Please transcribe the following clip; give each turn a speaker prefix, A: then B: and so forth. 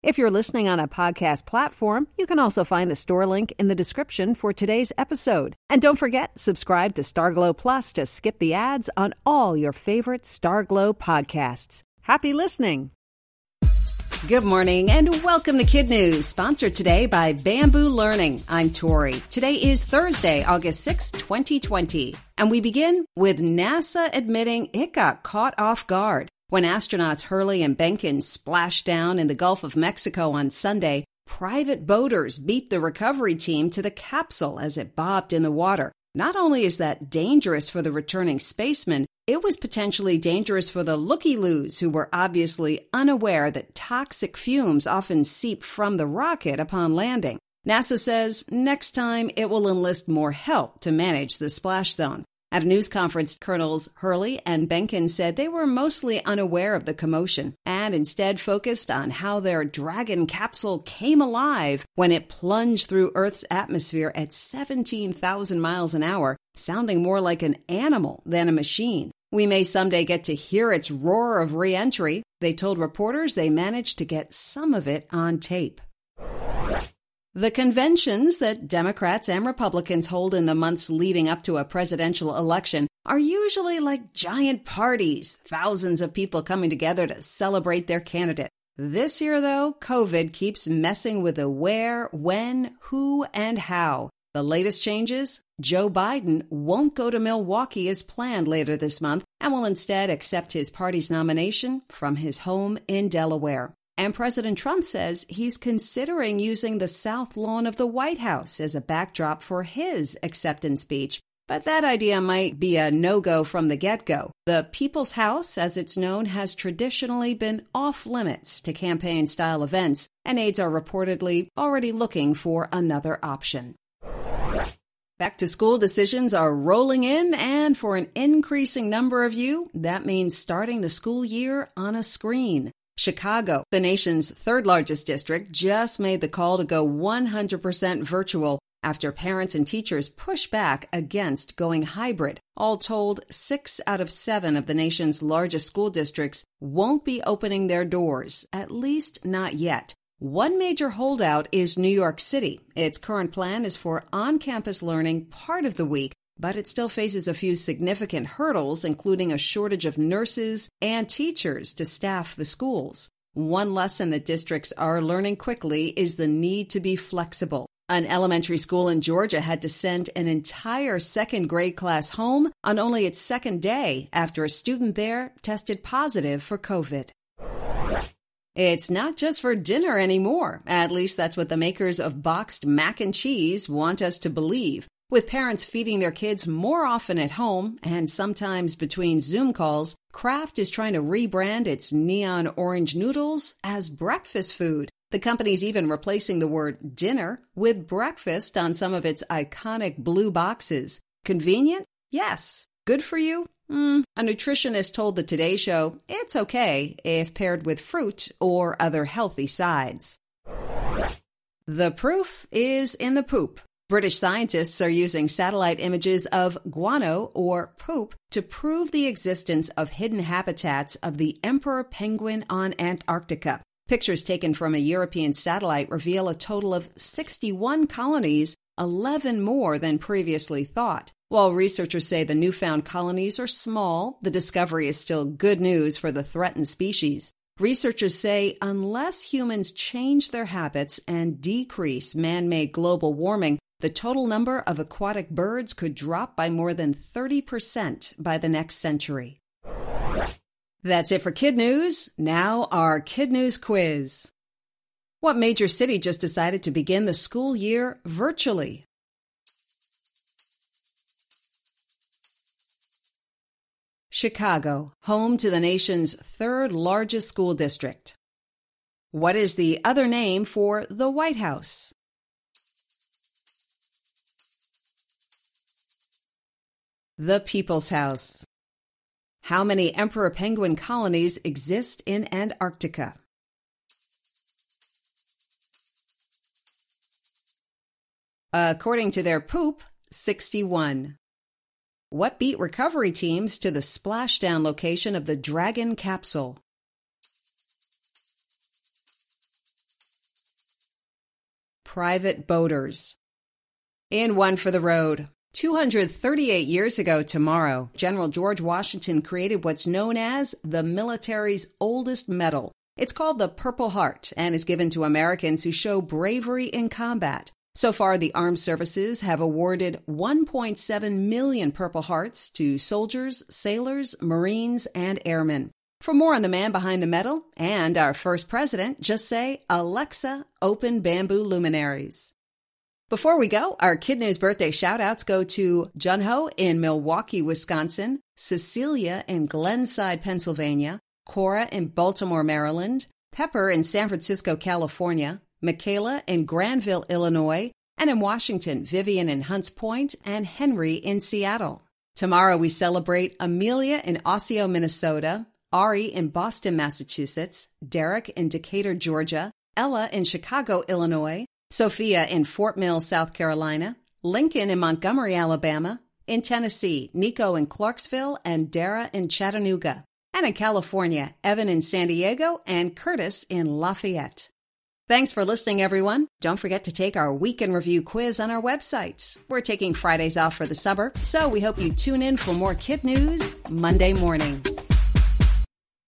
A: If you're listening on a podcast platform, you can also find the store link in the description for today's episode. And don't forget, subscribe to Starglow Plus to skip the ads on all your favorite Starglow podcasts. Happy listening! Good morning and welcome to Kid News, sponsored today by Bamboo Learning. I'm Tori. Today is Thursday, August 6, 2020. And we begin with NASA admitting it got caught off guard. When astronauts Hurley and Behnken splashed down in the Gulf of Mexico on Sunday, private boaters beat the recovery team to the capsule as it bobbed in the water. Not only is that dangerous for the returning spacemen, it was potentially dangerous for the looky loos who were obviously unaware that toxic fumes often seep from the rocket upon landing. NASA says next time it will enlist more help to manage the splash zone. At a news conference, Colonels Hurley and Behnken said they were mostly unaware of the commotion and instead focused on how their Dragon capsule came alive when it plunged through Earth's atmosphere at 17,000 miles an hour, sounding more like an animal than a machine. We may someday get to hear its roar of reentry. They told reporters they managed to get some of it on tape. The conventions that Democrats and Republicans hold in the months leading up to a presidential election are usually like giant parties, thousands of people coming together to celebrate their candidate. This year, though, COVID keeps messing with the where, when, who, and how. The latest changes Joe Biden won't go to Milwaukee as planned later this month and will instead accept his party's nomination from his home in Delaware. And President Trump says he's considering using the South Lawn of the White House as a backdrop for his acceptance speech. But that idea might be a no go from the get go. The People's House, as it's known, has traditionally been off limits to campaign style events, and aides are reportedly already looking for another option. Back to school decisions are rolling in, and for an increasing number of you, that means starting the school year on a screen. Chicago, the nation's third largest district, just made the call to go 100% virtual after parents and teachers push back against going hybrid. All told, six out of seven of the nation's largest school districts won't be opening their doors, at least not yet. One major holdout is New York City. Its current plan is for on campus learning part of the week but it still faces a few significant hurdles, including a shortage of nurses and teachers to staff the schools. One lesson that districts are learning quickly is the need to be flexible. An elementary school in Georgia had to send an entire second grade class home on only its second day after a student there tested positive for COVID. It's not just for dinner anymore. At least that's what the makers of boxed mac and cheese want us to believe. With parents feeding their kids more often at home and sometimes between Zoom calls, Kraft is trying to rebrand its neon orange noodles as breakfast food. The company's even replacing the word dinner with breakfast on some of its iconic blue boxes. Convenient? Yes. Good for you? Mm, a nutritionist told the Today Show it's okay if paired with fruit or other healthy sides. The proof is in the poop. British scientists are using satellite images of guano or poop to prove the existence of hidden habitats of the emperor penguin on Antarctica. Pictures taken from a European satellite reveal a total of 61 colonies, 11 more than previously thought. While researchers say the newfound colonies are small, the discovery is still good news for the threatened species. Researchers say unless humans change their habits and decrease man made global warming, the total number of aquatic birds could drop by more than 30% by the next century. That's it for Kid News. Now, our Kid News quiz. What major city just decided to begin the school year virtually? Chicago, home to the nation's third largest school district. What is the other name for the White House? The People's House. How many emperor penguin colonies exist in Antarctica? According to their poop, 61. What beat recovery teams to the splashdown location of the Dragon capsule? Private boaters. In one for the road. 238 years ago tomorrow, General George Washington created what's known as the military's oldest medal. It's called the Purple Heart and is given to Americans who show bravery in combat. So far, the armed services have awarded 1.7 million Purple Hearts to soldiers, sailors, Marines, and airmen. For more on the man behind the medal and our first president, just say, Alexa, open bamboo luminaries. Before we go, our Kid News birthday shout outs go to Junho in Milwaukee, Wisconsin, Cecilia in Glenside, Pennsylvania, Cora in Baltimore, Maryland, Pepper in San Francisco, California, Michaela in Granville, Illinois, and in Washington, Vivian in Hunts Point, and Henry in Seattle. Tomorrow we celebrate Amelia in Osseo, Minnesota, Ari in Boston, Massachusetts, Derek in Decatur, Georgia, Ella in Chicago, Illinois, Sophia in Fort Mill, South Carolina, Lincoln in Montgomery, Alabama, in Tennessee, Nico in Clarksville, and Dara in Chattanooga, and in California, Evan in San Diego, and Curtis in Lafayette. Thanks for listening, everyone. Don't forget to take our week in review quiz on our website. We're taking Fridays off for the summer, so we hope you tune in for more kid news Monday morning.